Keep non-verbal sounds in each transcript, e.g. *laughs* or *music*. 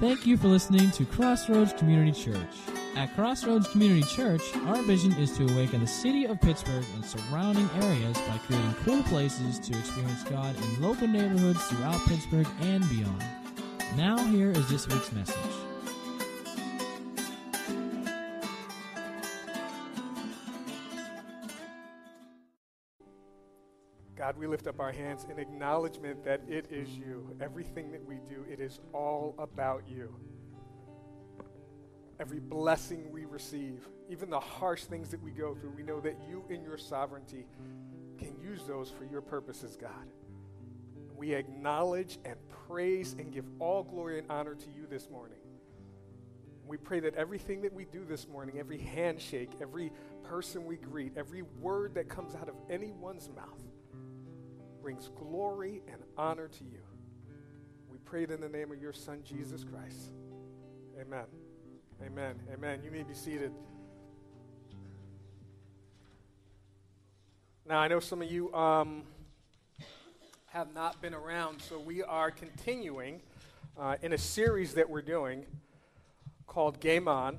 Thank you for listening to Crossroads Community Church. At Crossroads Community Church, our vision is to awaken the city of Pittsburgh and surrounding areas by creating cool places to experience God in local neighborhoods throughout Pittsburgh and beyond. Now, here is this week's message. God, we lift up our hands in acknowledgement that it is you. Everything that we do, it is all about you. Every blessing we receive, even the harsh things that we go through, we know that you, in your sovereignty, can use those for your purposes, God. We acknowledge and praise and give all glory and honor to you this morning. We pray that everything that we do this morning, every handshake, every person we greet, every word that comes out of anyone's mouth, brings glory and honor to you. We pray it in the name of your Son, Jesus Christ. Amen. Amen. Amen. You may be seated. Now, I know some of you um, have not been around, so we are continuing uh, in a series that we're doing called Game On.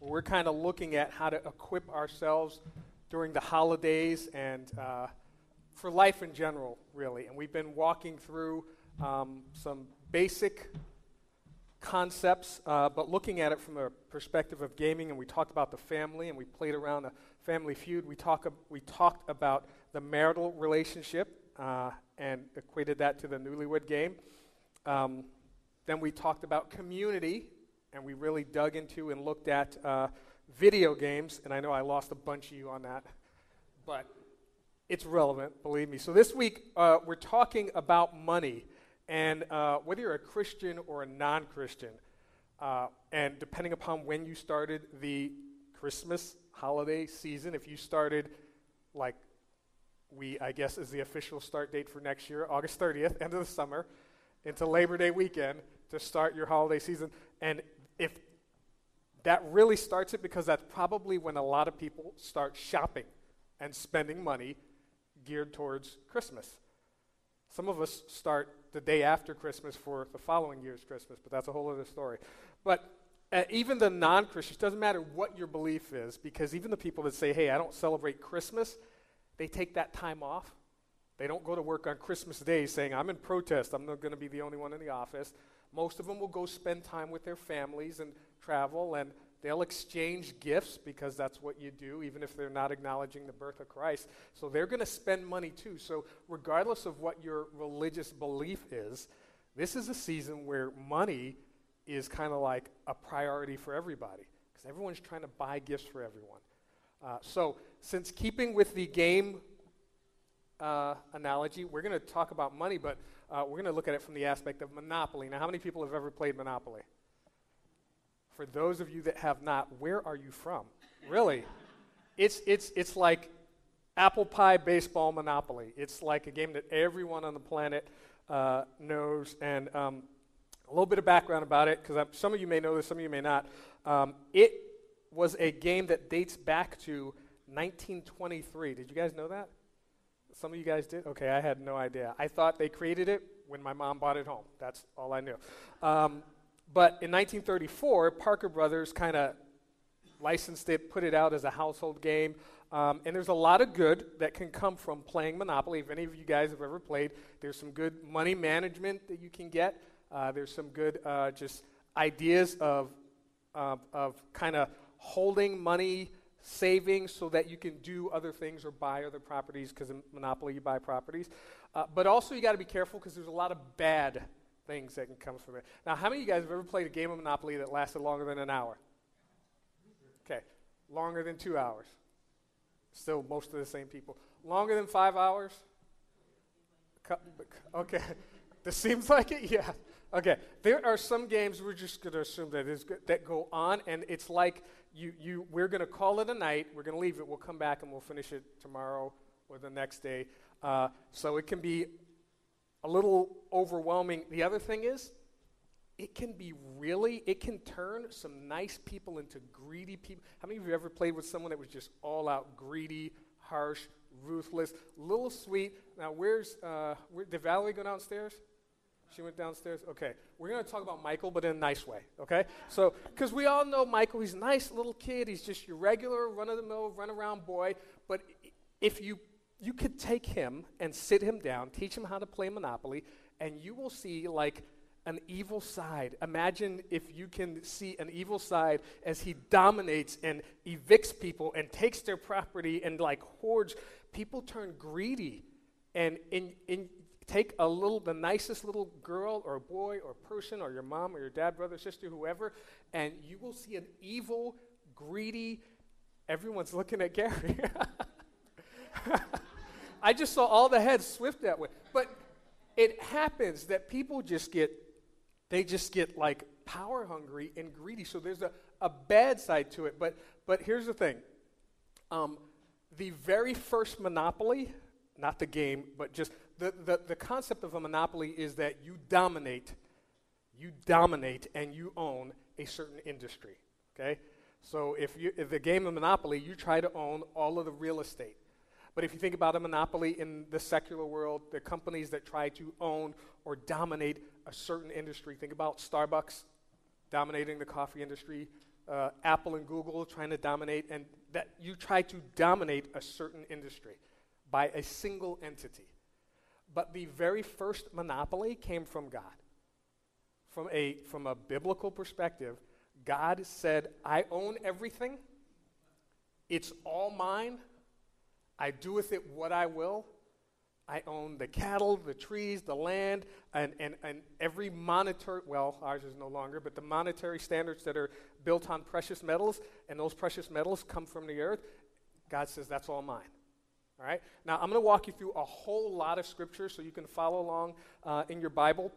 Where we're kind of looking at how to equip ourselves during the holidays and uh, for life in general, really. And we've been walking through um, some basic concepts, uh, but looking at it from a perspective of gaming. And we talked about the family, and we played around a family feud. We, talk, we talked about the marital relationship uh, and equated that to the newlywed game. Um, then we talked about community, and we really dug into and looked at uh, video games. And I know I lost a bunch of you on that, but it's relevant, believe me. So this week, uh, we're talking about money. And uh, whether you're a Christian or a non Christian, uh, and depending upon when you started the Christmas holiday season, if you started like we, I guess, is the official start date for next year, August 30th, end of the summer, into Labor Day weekend to start your holiday season. And if that really starts it, because that's probably when a lot of people start shopping and spending money geared towards Christmas. Some of us start the day after Christmas for the following year's Christmas, but that's a whole other story. But uh, even the non Christians, doesn't matter what your belief is, because even the people that say, hey, I don't celebrate Christmas, they take that time off. They don't go to work on Christmas Day saying, I'm in protest, I'm not going to be the only one in the office. Most of them will go spend time with their families and travel, and They'll exchange gifts because that's what you do, even if they're not acknowledging the birth of Christ. So they're going to spend money too. So, regardless of what your religious belief is, this is a season where money is kind of like a priority for everybody because everyone's trying to buy gifts for everyone. Uh, so, since keeping with the game uh, analogy, we're going to talk about money, but uh, we're going to look at it from the aspect of monopoly. Now, how many people have ever played Monopoly? For those of you that have not, where are you from? Really? It's, it's, it's like apple pie baseball monopoly. It's like a game that everyone on the planet uh, knows. And um, a little bit of background about it, because some of you may know this, some of you may not. Um, it was a game that dates back to 1923. Did you guys know that? Some of you guys did? Okay, I had no idea. I thought they created it when my mom bought it home. That's all I knew. Um, but in 1934, Parker Brothers kind of licensed it, put it out as a household game. Um, and there's a lot of good that can come from playing Monopoly. If any of you guys have ever played, there's some good money management that you can get. Uh, there's some good uh, just ideas of, uh, of kind of holding money, saving so that you can do other things or buy other properties because in Monopoly you buy properties. Uh, but also you got to be careful because there's a lot of bad things that can come from it. Now, how many of you guys have ever played a game of Monopoly that lasted longer than an hour? Okay, longer than two hours. Still, most of the same people. Longer than five hours? Okay, *laughs* this seems like it. Yeah. Okay, there are some games we're just going to assume that is that go on, and it's like you, you. We're going to call it a night. We're going to leave it. We'll come back and we'll finish it tomorrow or the next day. Uh, so it can be a little overwhelming. The other thing is, it can be really, it can turn some nice people into greedy people. How many of you ever played with someone that was just all out greedy, harsh, ruthless, little sweet? Now, where's, uh, where, did Valerie go downstairs? She went downstairs? Okay. We're going to talk about Michael, but in a nice way, okay? So, because we all know Michael, he's a nice little kid. He's just your regular, run of the mill, run around boy. But if you, you could take him and sit him down, teach him how to play Monopoly, and you will see like an evil side. Imagine if you can see an evil side as he dominates and evicts people and takes their property and like hoards. People turn greedy and in, in, take a little, the nicest little girl or boy or person or your mom or your dad, brother, sister, whoever, and you will see an evil, greedy, everyone's looking at Gary. *laughs* I just saw all the heads swift that way. But it happens that people just get they just get like power hungry and greedy. So there's a, a bad side to it. But, but here's the thing um, the very first monopoly, not the game, but just the, the, the concept of a monopoly is that you dominate, you dominate and you own a certain industry. Okay? So if, you, if the game of Monopoly, you try to own all of the real estate. But if you think about a monopoly in the secular world, the companies that try to own or dominate a certain industry, think about Starbucks dominating the coffee industry, uh, Apple and Google trying to dominate, and that you try to dominate a certain industry by a single entity. But the very first monopoly came from God. From a, from a biblical perspective, God said, I own everything, it's all mine. I do with it what I will. I own the cattle, the trees, the land, and, and, and every monetary, well, ours is no longer, but the monetary standards that are built on precious metals, and those precious metals come from the earth, God says that's all mine. All right? Now, I'm going to walk you through a whole lot of scripture so you can follow along uh, in your Bible.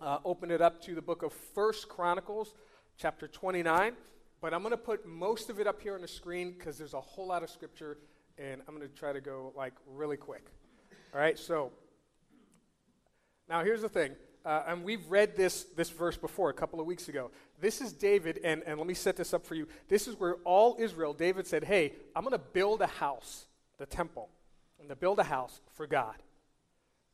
Uh, open it up to the book of First Chronicles, chapter 29. But I'm going to put most of it up here on the screen because there's a whole lot of scripture and I'm going to try to go like really quick. All right, so now here's the thing. Uh, and we've read this, this verse before a couple of weeks ago. This is David, and, and let me set this up for you. This is where all Israel, David said, Hey, I'm going to build a house, the temple. I'm going to build a house for God.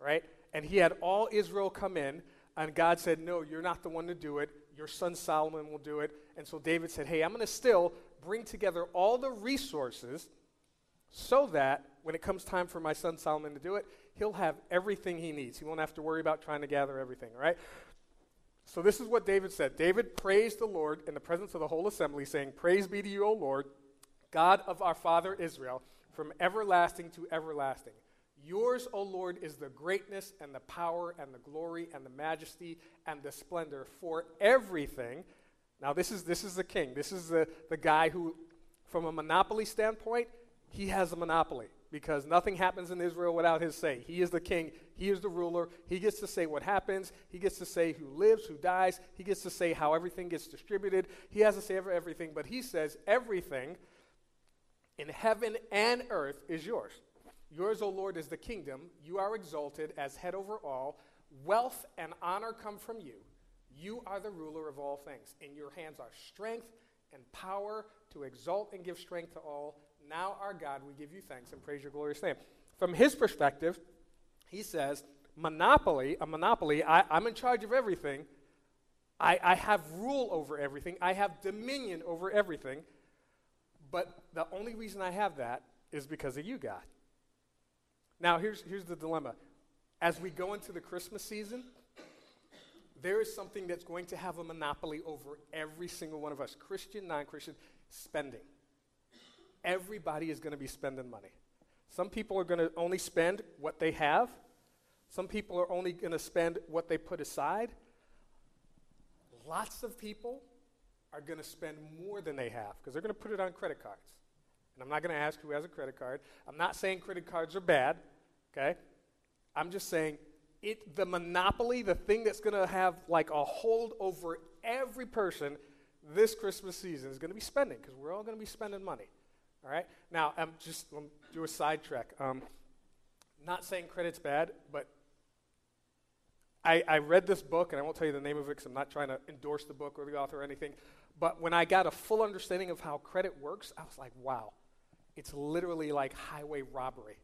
Right? And he had all Israel come in, and God said, No, you're not the one to do it. Your son Solomon will do it. And so David said, Hey, I'm going to still bring together all the resources so that when it comes time for my son Solomon to do it, he'll have everything he needs. He won't have to worry about trying to gather everything, right? So this is what David said. David praised the Lord in the presence of the whole assembly, saying, Praise be to you, O Lord, God of our father Israel, from everlasting to everlasting. Yours, O Lord, is the greatness and the power and the glory and the majesty and the splendor for everything. Now, this is, this is the king. This is the, the guy who, from a monopoly standpoint, he has a monopoly because nothing happens in Israel without his say. He is the king, he is the ruler. He gets to say what happens, he gets to say who lives, who dies, he gets to say how everything gets distributed. He has to say over everything, but he says everything in heaven and earth is yours. Yours, O Lord, is the kingdom. You are exalted as head over all. Wealth and honor come from you. You are the ruler of all things. In your hands are strength and power to exalt and give strength to all. Now, our God, we give you thanks and praise your glorious name. From his perspective, he says, monopoly, a monopoly, I, am in charge of everything. I, I have rule over everything. I have dominion over everything. But the only reason I have that is because of you, God. Now, here's, here's the dilemma. As we go into the Christmas season, there is something that's going to have a monopoly over every single one of us, Christian, non Christian, spending everybody is going to be spending money. Some people are going to only spend what they have, some people are only going to spend what they put aside. Lots of people are going to spend more than they have because they're going to put it on credit cards. And I'm not going to ask who has a credit card. I'm not saying credit cards are bad, okay? I'm just saying it the monopoly, the thing that's going to have like a hold over every person this Christmas season is going to be spending because we're all going to be spending money. All right? Now, I'm just I'm do a sidetrack. Um, not saying credit's bad, but I, I read this book, and I won't tell you the name of it because I'm not trying to endorse the book or the author or anything. But when I got a full understanding of how credit works, I was like, wow, it's literally like highway robbery.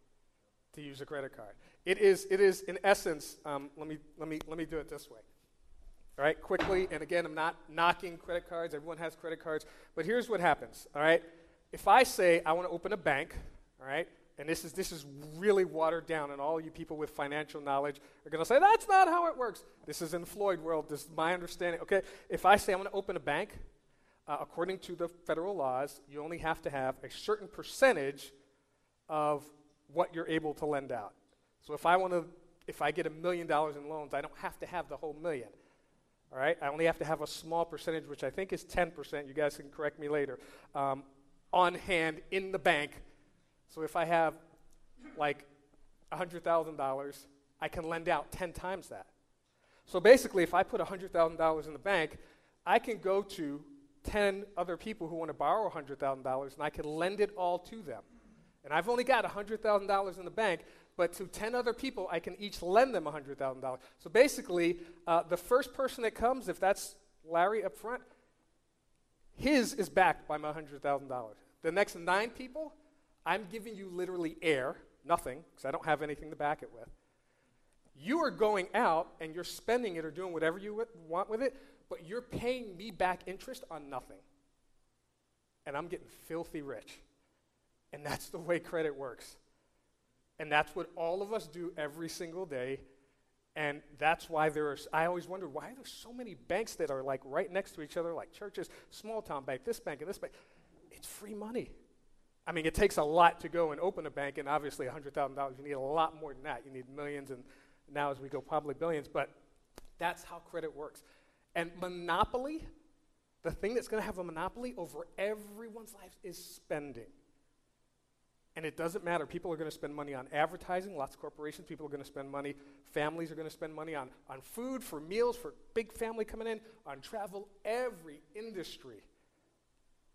to use a credit card. It is, it is in essence, um, let, me, let, me, let me do it this way. All right, quickly, and again, I'm not knocking credit cards. Everyone has credit cards. But here's what happens, all right? If I say I want to open a bank, all right, and this is, this is really watered down, and all you people with financial knowledge are going to say, that's not how it works. This is in Floyd world. This is my understanding. Okay, if I say I want to open a bank, uh, according to the federal laws, you only have to have a certain percentage of what you're able to lend out. So if I want to, if I get a million dollars in loans, I don't have to have the whole million. All right, I only have to have a small percentage, which I think is 10%. You guys can correct me later. Um, on hand in the bank. So if I have like $100,000, I can lend out 10 times that. So basically, if I put $100,000 in the bank, I can go to 10 other people who want to borrow $100,000 and I can lend it all to them. And I've only got $100,000 in the bank, but to 10 other people, I can each lend them $100,000. So basically, uh, the first person that comes, if that's Larry up front, his is backed by my $100,000. The next nine people, I'm giving you literally air, nothing, because I don't have anything to back it with. You are going out and you're spending it or doing whatever you want with it, but you're paying me back interest on nothing. And I'm getting filthy rich. And that's the way credit works. And that's what all of us do every single day. And that's why there are, I always wondered why are there so many banks that are like right next to each other, like churches, small town bank, this bank, and this bank. It's free money. I mean, it takes a lot to go and open a bank, and obviously $100,000, you need a lot more than that. You need millions, and now as we go, probably billions. But that's how credit works. And monopoly, the thing that's going to have a monopoly over everyone's life is spending. And it doesn't matter. People are going to spend money on advertising. Lots of corporations, people are going to spend money. Families are going to spend money on, on food, for meals, for big family coming in, on travel. Every industry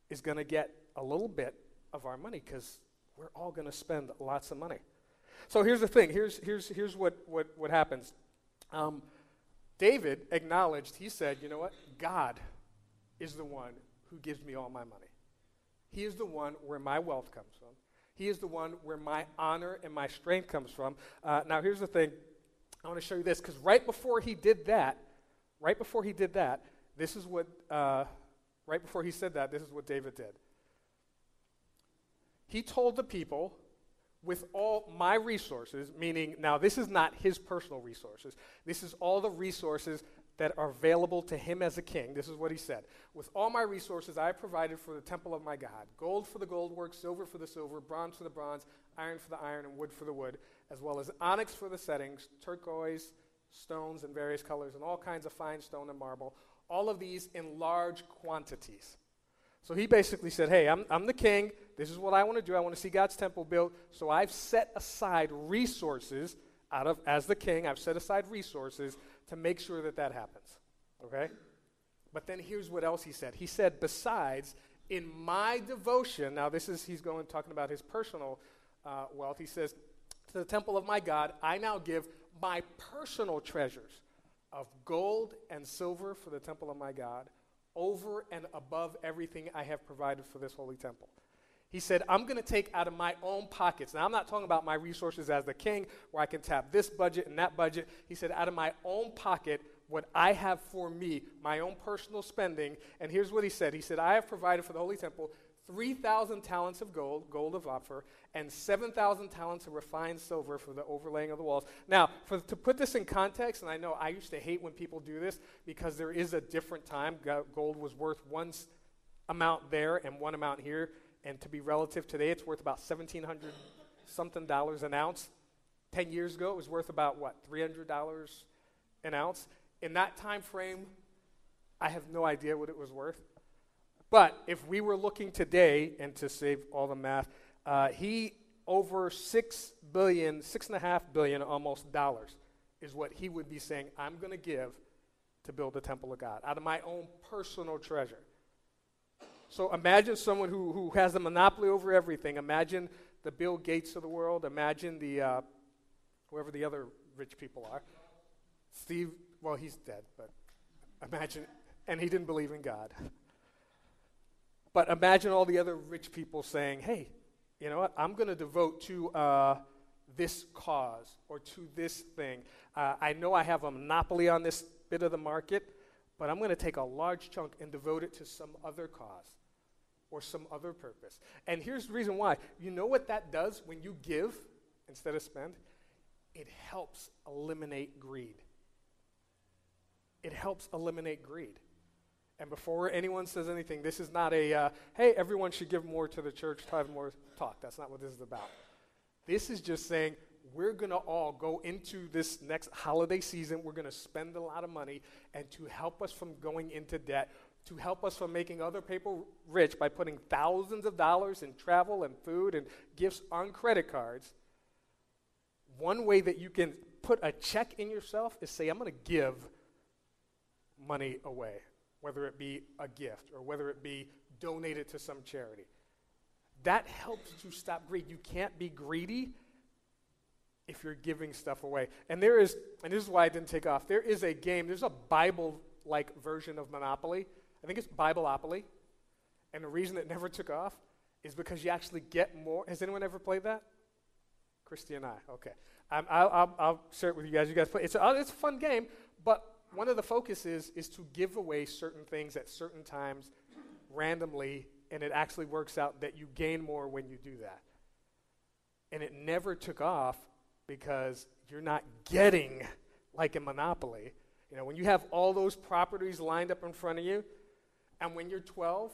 is going to get a little bit of our money because we're all going to spend lots of money. So here's the thing. Here's, here's, here's what, what, what happens. Um, David acknowledged, he said, you know what? God is the one who gives me all my money. He is the one where my wealth comes from. He is the one where my honor and my strength comes from. Uh, now, here's the thing. I want to show you this because right before he did that, right before he did that, this is what, uh, right before he said that, this is what David did. He told the people, with all my resources, meaning now this is not his personal resources, this is all the resources that are available to him as a king. This is what he said With all my resources, I provided for the temple of my God gold for the gold work, silver for the silver, bronze for the bronze, iron for the iron, and wood for the wood, as well as onyx for the settings, turquoise, stones in various colors, and all kinds of fine stone and marble, all of these in large quantities. So he basically said, Hey, I'm, I'm the king. This is what I want to do. I want to see God's temple built. So I've set aside resources out of, as the king, I've set aside resources to make sure that that happens. Okay? But then here's what else he said. He said, besides, in my devotion, now this is, he's going talking about his personal uh, wealth. He says, to the temple of my God, I now give my personal treasures of gold and silver for the temple of my God, over and above everything I have provided for this holy temple. He said, I'm going to take out of my own pockets. Now, I'm not talking about my resources as the king, where I can tap this budget and that budget. He said, out of my own pocket, what I have for me, my own personal spending. And here's what he said He said, I have provided for the Holy Temple 3,000 talents of gold, gold of Ophir, and 7,000 talents of refined silver for the overlaying of the walls. Now, for, to put this in context, and I know I used to hate when people do this because there is a different time. Gold was worth one amount there and one amount here. And to be relative today, it's worth about 1,700 something dollars an ounce. 10 years ago, it was worth about what, $300 an ounce? In that time frame, I have no idea what it was worth. But if we were looking today, and to save all the math, uh, he over six billion, six and a half billion almost dollars is what he would be saying, I'm going to give to build the temple of God out of my own personal treasure. So imagine someone who, who has a monopoly over everything. Imagine the Bill Gates of the world. Imagine the, uh, whoever the other rich people are. Steve, well, he's dead, but imagine, and he didn't believe in God. But imagine all the other rich people saying, hey, you know what? I'm going to devote to uh, this cause or to this thing. Uh, I know I have a monopoly on this bit of the market, but I'm going to take a large chunk and devote it to some other cause or some other purpose. And here's the reason why. You know what that does when you give instead of spend? It helps eliminate greed. It helps eliminate greed. And before anyone says anything, this is not a, uh, hey, everyone should give more to the church, tithe more talk. That's not what this is about. This is just saying we're going to all go into this next holiday season. We're going to spend a lot of money, and to help us from going into debt, to help us from making other people rich by putting thousands of dollars in travel and food and gifts on credit cards, one way that you can put a check in yourself is say, I'm going to give money away whether it be a gift or whether it be donated to some charity. That helps to stop greed. You can't be greedy if you're giving stuff away. And there is, and this is why I didn't take off, there is a game, there's a Bible like version of Monopoly. I think it's Bibleopoly. And the reason it never took off is because you actually get more. Has anyone ever played that? Christy and I. Okay. I'll, I'll, I'll, share it with you guys. You guys play. It's a, it's a fun game, but one of the focuses is to give away certain things at certain times randomly, and it actually works out that you gain more when you do that. And it never took off because you're not getting like a monopoly. You know, when you have all those properties lined up in front of you, and when you're 12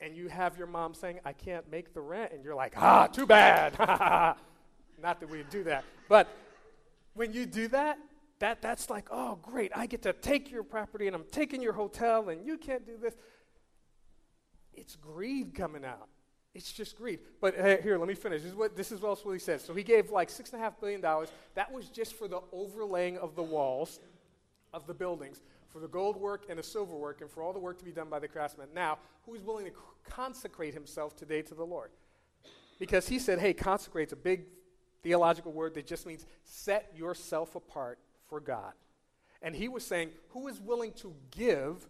and you have your mom saying, I can't make the rent, and you're like, ah, too bad. *laughs* not that we do that. But when you do that, that, that's like, oh, great, I get to take your property and I'm taking your hotel and you can't do this. It's greed coming out. It's just greed. But hey, here, let me finish. This is what this is what he says. So he gave like six and a half billion dollars. That was just for the overlaying of the walls of the buildings, for the gold work and the silver work, and for all the work to be done by the craftsmen. Now, who is willing to consecrate himself today to the Lord? Because he said, hey, consecrate's a big theological word that just means set yourself apart for God. And he was saying, Who is willing to give?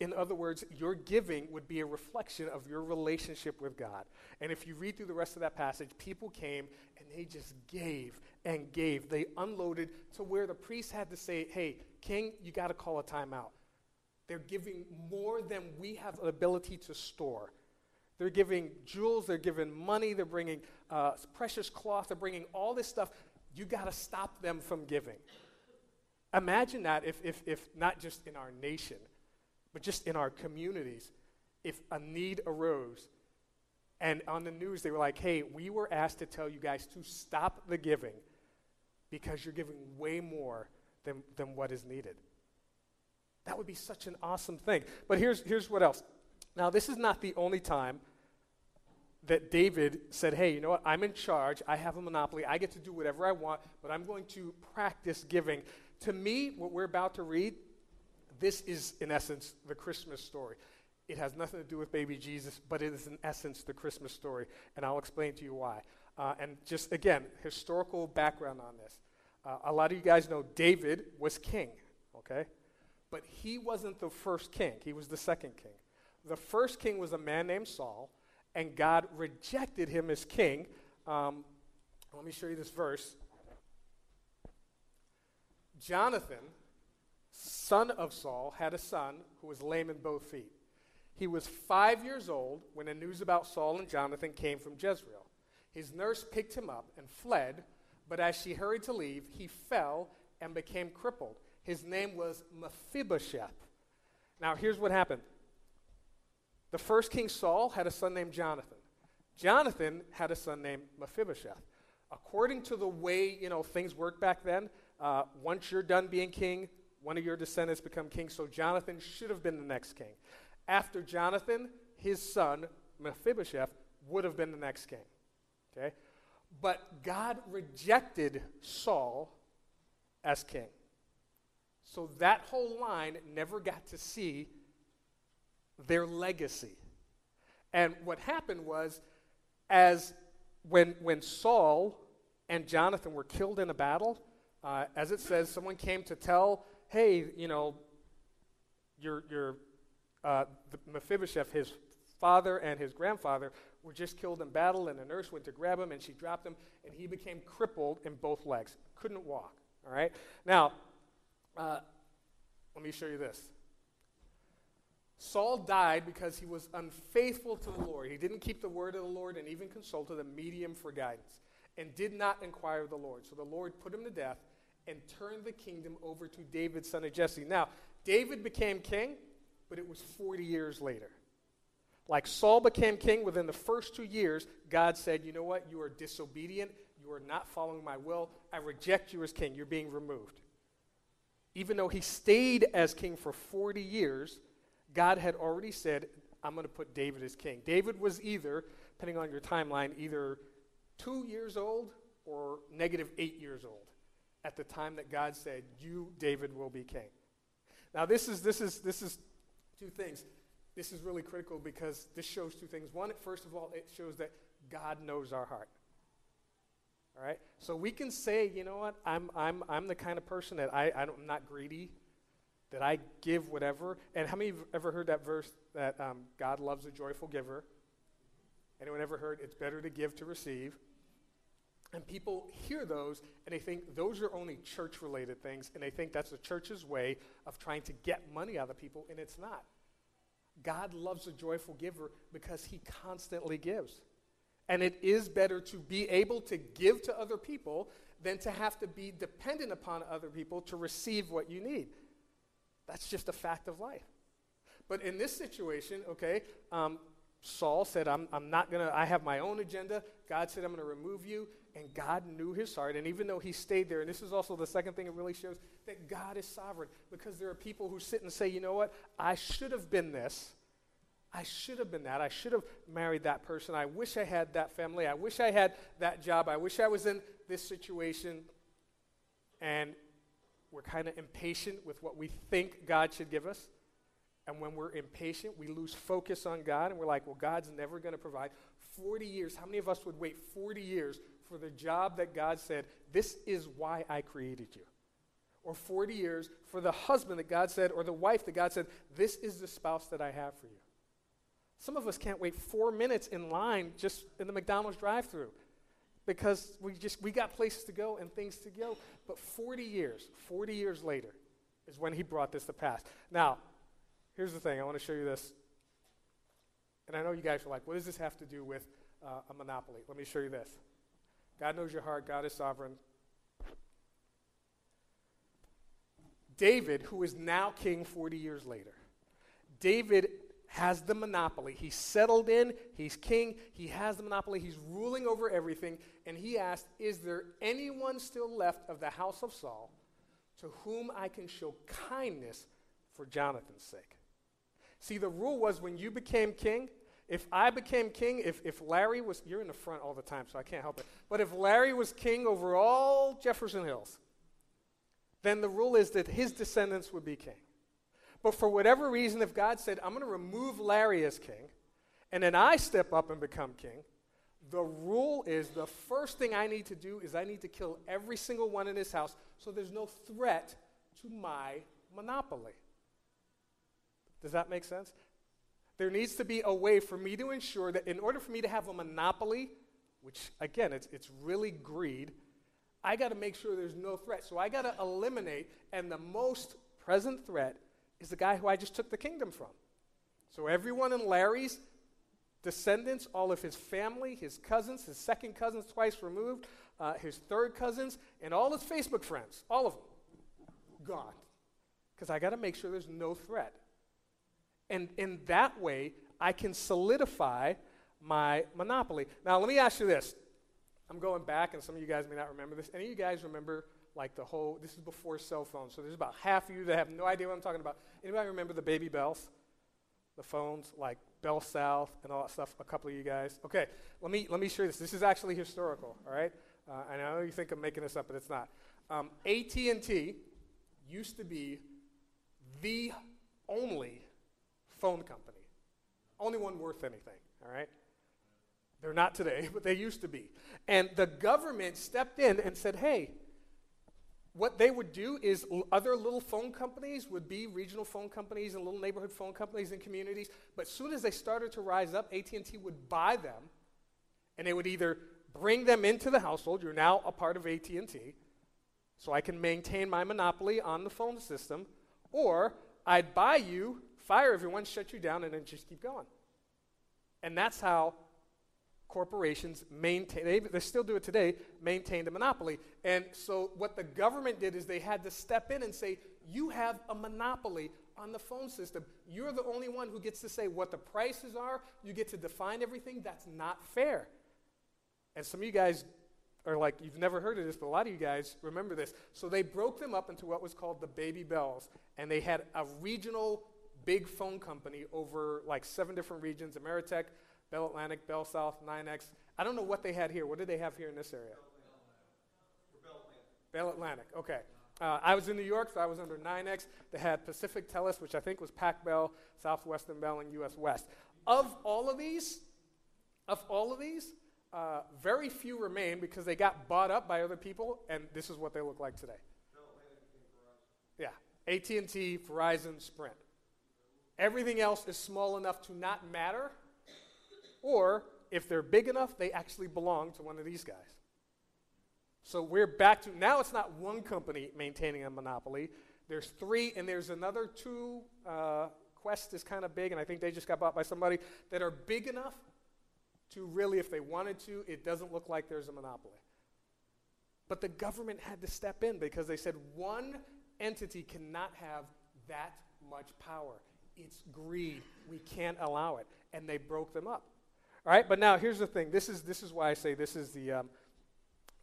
In other words, your giving would be a reflection of your relationship with God. And if you read through the rest of that passage, people came and they just gave and gave. They unloaded to where the priest had to say, Hey, king, you got to call a timeout. They're giving more than we have the ability to store. They're giving jewels, they're giving money, they're bringing uh, precious cloth, they're bringing all this stuff you got to stop them from giving. Imagine that if, if, if not just in our nation, but just in our communities, if a need arose and on the news they were like, hey, we were asked to tell you guys to stop the giving because you're giving way more than, than what is needed. That would be such an awesome thing. But here's, here's what else. Now, this is not the only time that David said, Hey, you know what? I'm in charge. I have a monopoly. I get to do whatever I want, but I'm going to practice giving. To me, what we're about to read, this is, in essence, the Christmas story. It has nothing to do with baby Jesus, but it is, in essence, the Christmas story. And I'll explain to you why. Uh, and just, again, historical background on this. Uh, a lot of you guys know David was king, okay? But he wasn't the first king, he was the second king. The first king was a man named Saul and God rejected him as king. Um, let me show you this verse. Jonathan, son of Saul, had a son who was lame in both feet. He was five years old when the news about Saul and Jonathan came from Jezreel. His nurse picked him up and fled, but as she hurried to leave, he fell and became crippled. His name was Mephibosheth. Now, here's what happened the first king Saul had a son named Jonathan. Jonathan had a son named Mephibosheth. According to the way you know things worked back then, uh, once you're done being king, one of your descendants become king. So Jonathan should have been the next king. After Jonathan, his son Mephibosheth would have been the next king. Okay, but God rejected Saul as king. So that whole line never got to see their legacy. And what happened was, as when, when Saul and Jonathan were killed in a battle, uh, as it says, someone came to tell, hey, you know, your, your uh, Mephibosheth, his father and his grandfather, were just killed in battle, and a nurse went to grab him, and she dropped him, and he became crippled in both legs. Couldn't walk. All right? Now, uh, let me show you this. Saul died because he was unfaithful to the Lord. He didn't keep the word of the Lord and even consulted a medium for guidance and did not inquire of the Lord. So the Lord put him to death and turned the kingdom over to David, son of Jesse. Now, David became king, but it was 40 years later. Like Saul became king within the first two years, God said, You know what? You are disobedient. You are not following my will. I reject you as king. You're being removed. Even though he stayed as king for 40 years, God had already said, I'm going to put David as king. David was either, depending on your timeline, either two years old or negative eight years old at the time that God said, You, David, will be king. Now, this is, this is, this is two things. This is really critical because this shows two things. One, first of all, it shows that God knows our heart. All right? So we can say, you know what, I'm, I'm, I'm the kind of person that I, I'm not greedy, that I give whatever. And how many you ever heard that verse that um, God loves a joyful giver? Anyone ever heard it's better to give to receive? And people hear those and they think those are only church related things, and they think that's the church's way of trying to get money out of people, and it's not. God loves a joyful giver because he constantly gives. And it is better to be able to give to other people than to have to be dependent upon other people to receive what you need. That's just a fact of life. But in this situation, okay, um, Saul said, I'm, I'm not going to, I have my own agenda. God said, I'm going to remove you. And God knew his heart. And even though he stayed there, and this is also the second thing it really shows that God is sovereign because there are people who sit and say, you know what? I should have been this. I should have been that. I should have married that person. I wish I had that family. I wish I had that job. I wish I was in this situation. And we're kind of impatient with what we think God should give us. And when we're impatient, we lose focus on God and we're like, well, God's never going to provide. 40 years, how many of us would wait 40 years for the job that God said, this is why I created you? Or 40 years for the husband that God said, or the wife that God said, this is the spouse that I have for you. Some of us can't wait four minutes in line just in the McDonald's drive through because we just we got places to go and things to go. But 40 years, 40 years later is when he brought this to pass. Now, here's the thing. I want to show you this. And I know you guys are like, what does this have to do with uh, a monopoly? Let me show you this. God knows your heart. God is sovereign. David, who is now king 40 years later, David has the monopoly. He's settled in, he's king, he has the monopoly, he's ruling over everything. And he asked, Is there anyone still left of the house of Saul to whom I can show kindness for Jonathan's sake? See, the rule was when you became king, if I became king, if, if Larry was, you're in the front all the time, so I can't help it. But if Larry was king over all Jefferson Hills, then the rule is that his descendants would be king. But for whatever reason, if God said, I'm going to remove Larry as king, and then I step up and become king, the rule is the first thing I need to do is I need to kill every single one in his house so there's no threat to my monopoly. Does that make sense? There needs to be a way for me to ensure that in order for me to have a monopoly, which again, it's, it's really greed, I got to make sure there's no threat. So I got to eliminate, and the most present threat is the guy who I just took the kingdom from. So everyone in Larry's descendants, all of his family, his cousins, his second cousins twice removed, uh, his third cousins, and all his Facebook friends, all of them, gone. Because I got to make sure there's no threat. And in that way, I can solidify my monopoly. Now, let me ask you this. I'm going back, and some of you guys may not remember this. Any of you guys remember like the whole, this is before cell phones, so there's about half of you that have no idea what I'm talking about. Anybody remember the baby bells? The phones, like Bell South and all that stuff, a couple of you guys. Okay, let me, let me show you this. This is actually historical, all right? Uh, I know you think I'm making this up, but it's not. Um, AT&T used to be the only phone company, only one worth anything, all right? They're not today, *laughs* but they used to be. And the government stepped in and said, hey, what they would do is other little phone companies would be regional phone companies and little neighborhood phone companies and communities but as soon as they started to rise up at&t would buy them And they would either bring them into the household, you're now a part of AT&T, so I can maintain my monopoly on the phone system, or I'd buy you, fire everyone, shut you down, and then just keep going. And that's how corporations maintain, they, they still do it today, maintain the monopoly. And so what the government did is they had to step in and say, you have a monopoly on the phone system. You're the only one who gets to say what the prices are. You get to define everything. That's not fair. And some of you guys are like, you've never heard of this, but a lot of you guys remember this. So they broke them up into what was called the Baby Bells. And they had a regional big phone company over like seven different regions Ameritech, Bell Atlantic, Bell South, NYNEX. I don't know what they had here. What did they have here in this area? Bell Atlantic. Okay. Uh, I was in New York, so I was under NYNEX. They had Pacific Telesis, which I think was Pac Bell, Southwestern Bell, and US West. Of all of these, of all of these, uh, very few remain because they got bought up by other people, and this is what they look like today. Yeah, AT&T, Verizon, Sprint. Everything else is small enough to not matter, or if they're big enough, they actually belong to one of these guys. So we're back to now it's not one company maintaining a monopoly. There's three, and there's another two. Uh, Qwest is kind of big, and I think they just got bought by somebody that are big enough to really, if they wanted to, it doesn't look like there's a monopoly. But the government had to step in because they said one entity cannot have that much power. It's greed. We can't allow it. And they broke them up. All right, but now here's the thing. This is, this is why I say this is the. Um,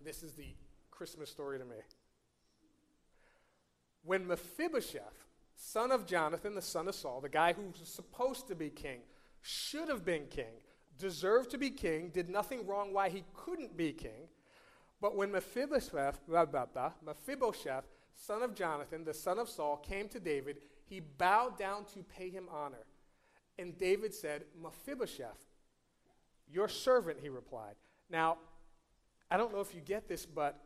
this is the Christmas story to me. When Mephibosheth, son of Jonathan, the son of Saul, the guy who was supposed to be king, should have been king, deserved to be king, did nothing wrong why he couldn't be king. But when Mephibosheth, blah, blah, blah, Mephibosheth, son of Jonathan, the son of Saul, came to David, he bowed down to pay him honor. And David said, Mephibosheth, your servant, he replied. Now, I don't know if you get this, but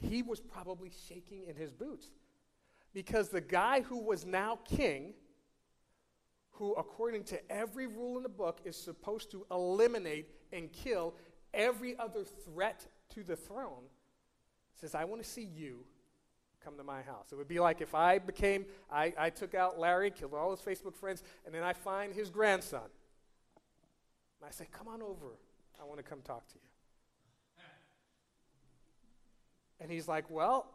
he was probably shaking in his boots. Because the guy who was now king, who, according to every rule in the book, is supposed to eliminate and kill every other threat to the throne, says, I want to see you come to my house. It would be like if I became, I, I took out Larry, killed all his Facebook friends, and then I find his grandson. And I say, Come on over. I want to come talk to you. And he's like, Well,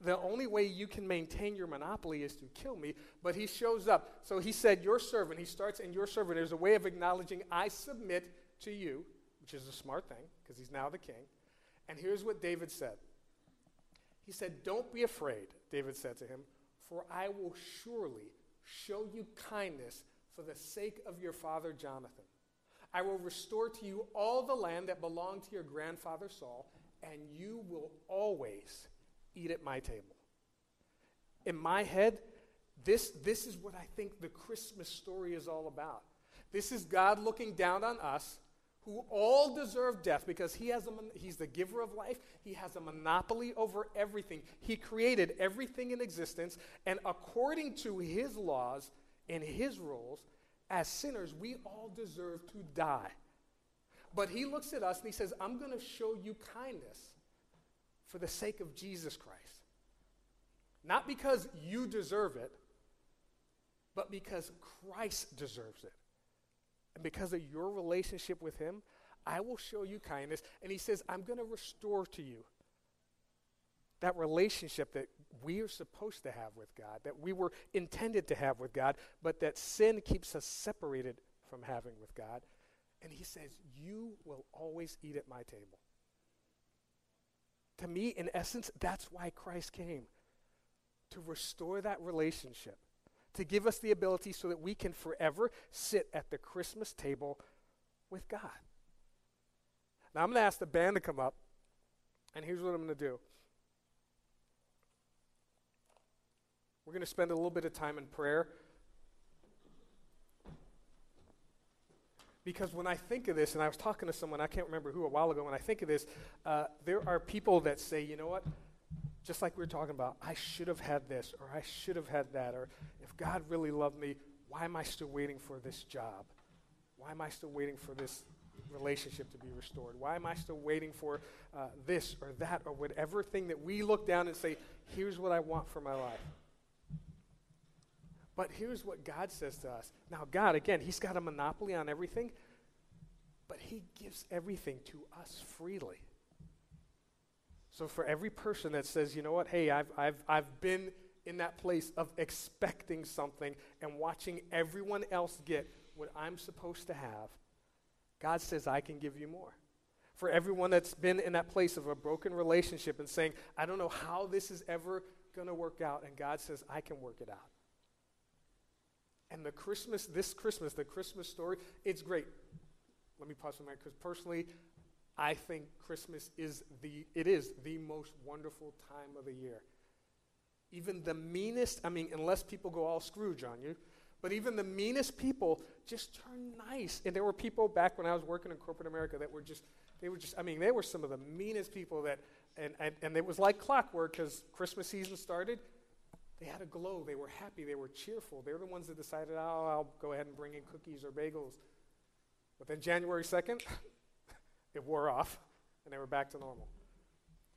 the only way you can maintain your monopoly is to kill me. But he shows up. So he said, Your servant. He starts in your servant. There's a way of acknowledging, I submit to you, which is a smart thing because he's now the king. And here's what David said He said, Don't be afraid, David said to him, for I will surely show you kindness for the sake of your father Jonathan. I will restore to you all the land that belonged to your grandfather Saul and you will always eat at my table. In my head, this, this is what I think the Christmas story is all about. This is God looking down on us who all deserve death because he has a, he's the giver of life. He has a monopoly over everything. He created everything in existence, and according to his laws and his rules, as sinners, we all deserve to die. But he looks at us and he says, I'm going to show you kindness for the sake of Jesus Christ. Not because you deserve it, but because Christ deserves it. And because of your relationship with him, I will show you kindness. And he says, I'm going to restore to you that relationship that we are supposed to have with God, that we were intended to have with God, but that sin keeps us separated from having with God. And he says, You will always eat at my table. To me, in essence, that's why Christ came to restore that relationship, to give us the ability so that we can forever sit at the Christmas table with God. Now, I'm going to ask the band to come up, and here's what I'm going to do. We're going to spend a little bit of time in prayer. Because when I think of this, and I was talking to someone, I can't remember who, a while ago, when I think of this, uh, there are people that say, you know what? Just like we were talking about, I should have had this, or I should have had that, or if God really loved me, why am I still waiting for this job? Why am I still waiting for this relationship to be restored? Why am I still waiting for uh, this or that or whatever thing that we look down and say, here's what I want for my life? But here's what God says to us. Now, God, again, He's got a monopoly on everything, but He gives everything to us freely. So, for every person that says, you know what, hey, I've, I've, I've been in that place of expecting something and watching everyone else get what I'm supposed to have, God says, I can give you more. For everyone that's been in that place of a broken relationship and saying, I don't know how this is ever going to work out, and God says, I can work it out. And the Christmas, this Christmas, the Christmas story, it's great. Let me pause for a minute because personally, I think Christmas is the, it is the most wonderful time of the year. Even the meanest, I mean, unless people go all Scrooge on you, but even the meanest people just turn nice. And there were people back when I was working in corporate America that were just, they were just, I mean, they were some of the meanest people that, and, and, and it was like clockwork because Christmas season started. They had a glow. They were happy. They were cheerful. They were the ones that decided, oh, I'll go ahead and bring in cookies or bagels. But then January 2nd, *laughs* it wore off and they were back to normal.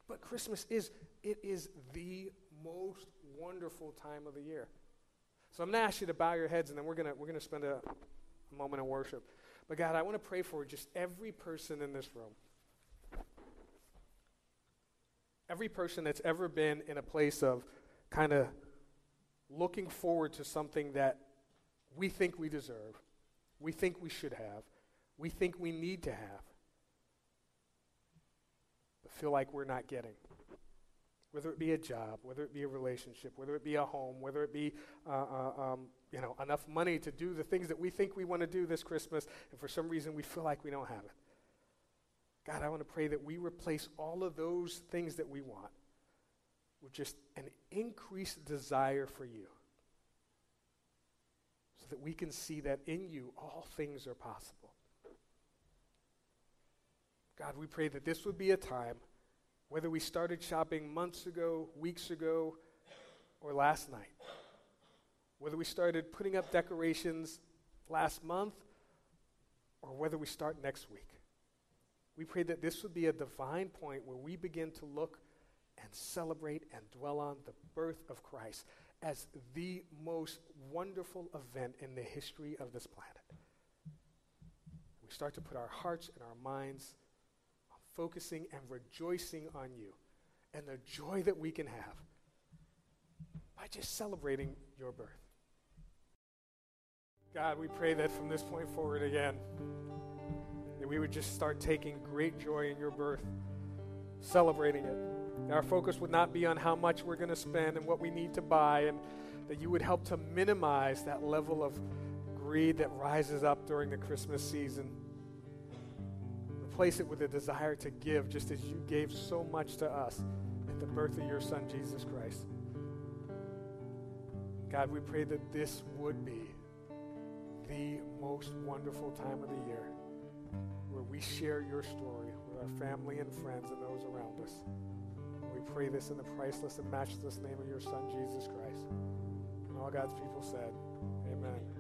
But Christmas is, it is the most wonderful time of the year. So I'm going to ask you to bow your heads, and then we're going we're gonna spend a, a moment of worship. But God, I want to pray for just every person in this room. Every person that's ever been in a place of kind of looking forward to something that we think we deserve, we think we should have, we think we need to have, but feel like we're not getting whether it be a job, whether it be a relationship, whether it be a home, whether it be uh, uh, um, you know enough money to do the things that we think we want to do this Christmas, and for some reason we feel like we don't have it. God, I want to pray that we replace all of those things that we want with just an increased desire for you, so that we can see that in you all things are possible. God, we pray that this would be a time whether we started shopping months ago, weeks ago, or last night. Whether we started putting up decorations last month, or whether we start next week. We pray that this would be a divine point where we begin to look and celebrate and dwell on the birth of Christ as the most wonderful event in the history of this planet. We start to put our hearts and our minds on focusing and rejoicing on you and the joy that we can have by just celebrating your birth. God, we pray that from this point forward again, that we would just start taking great joy in your birth, celebrating it. Our focus would not be on how much we're going to spend and what we need to buy, and that you would help to minimize that level of greed that rises up during the Christmas season replace it with a desire to give, just as you gave so much to us at the birth of your Son, Jesus Christ. God, we pray that this would be the most wonderful time of the year where we share your story with our family and friends and those around us. Pray this in the priceless and matchless name of your Son, Jesus Christ. And all God's people said, Amen.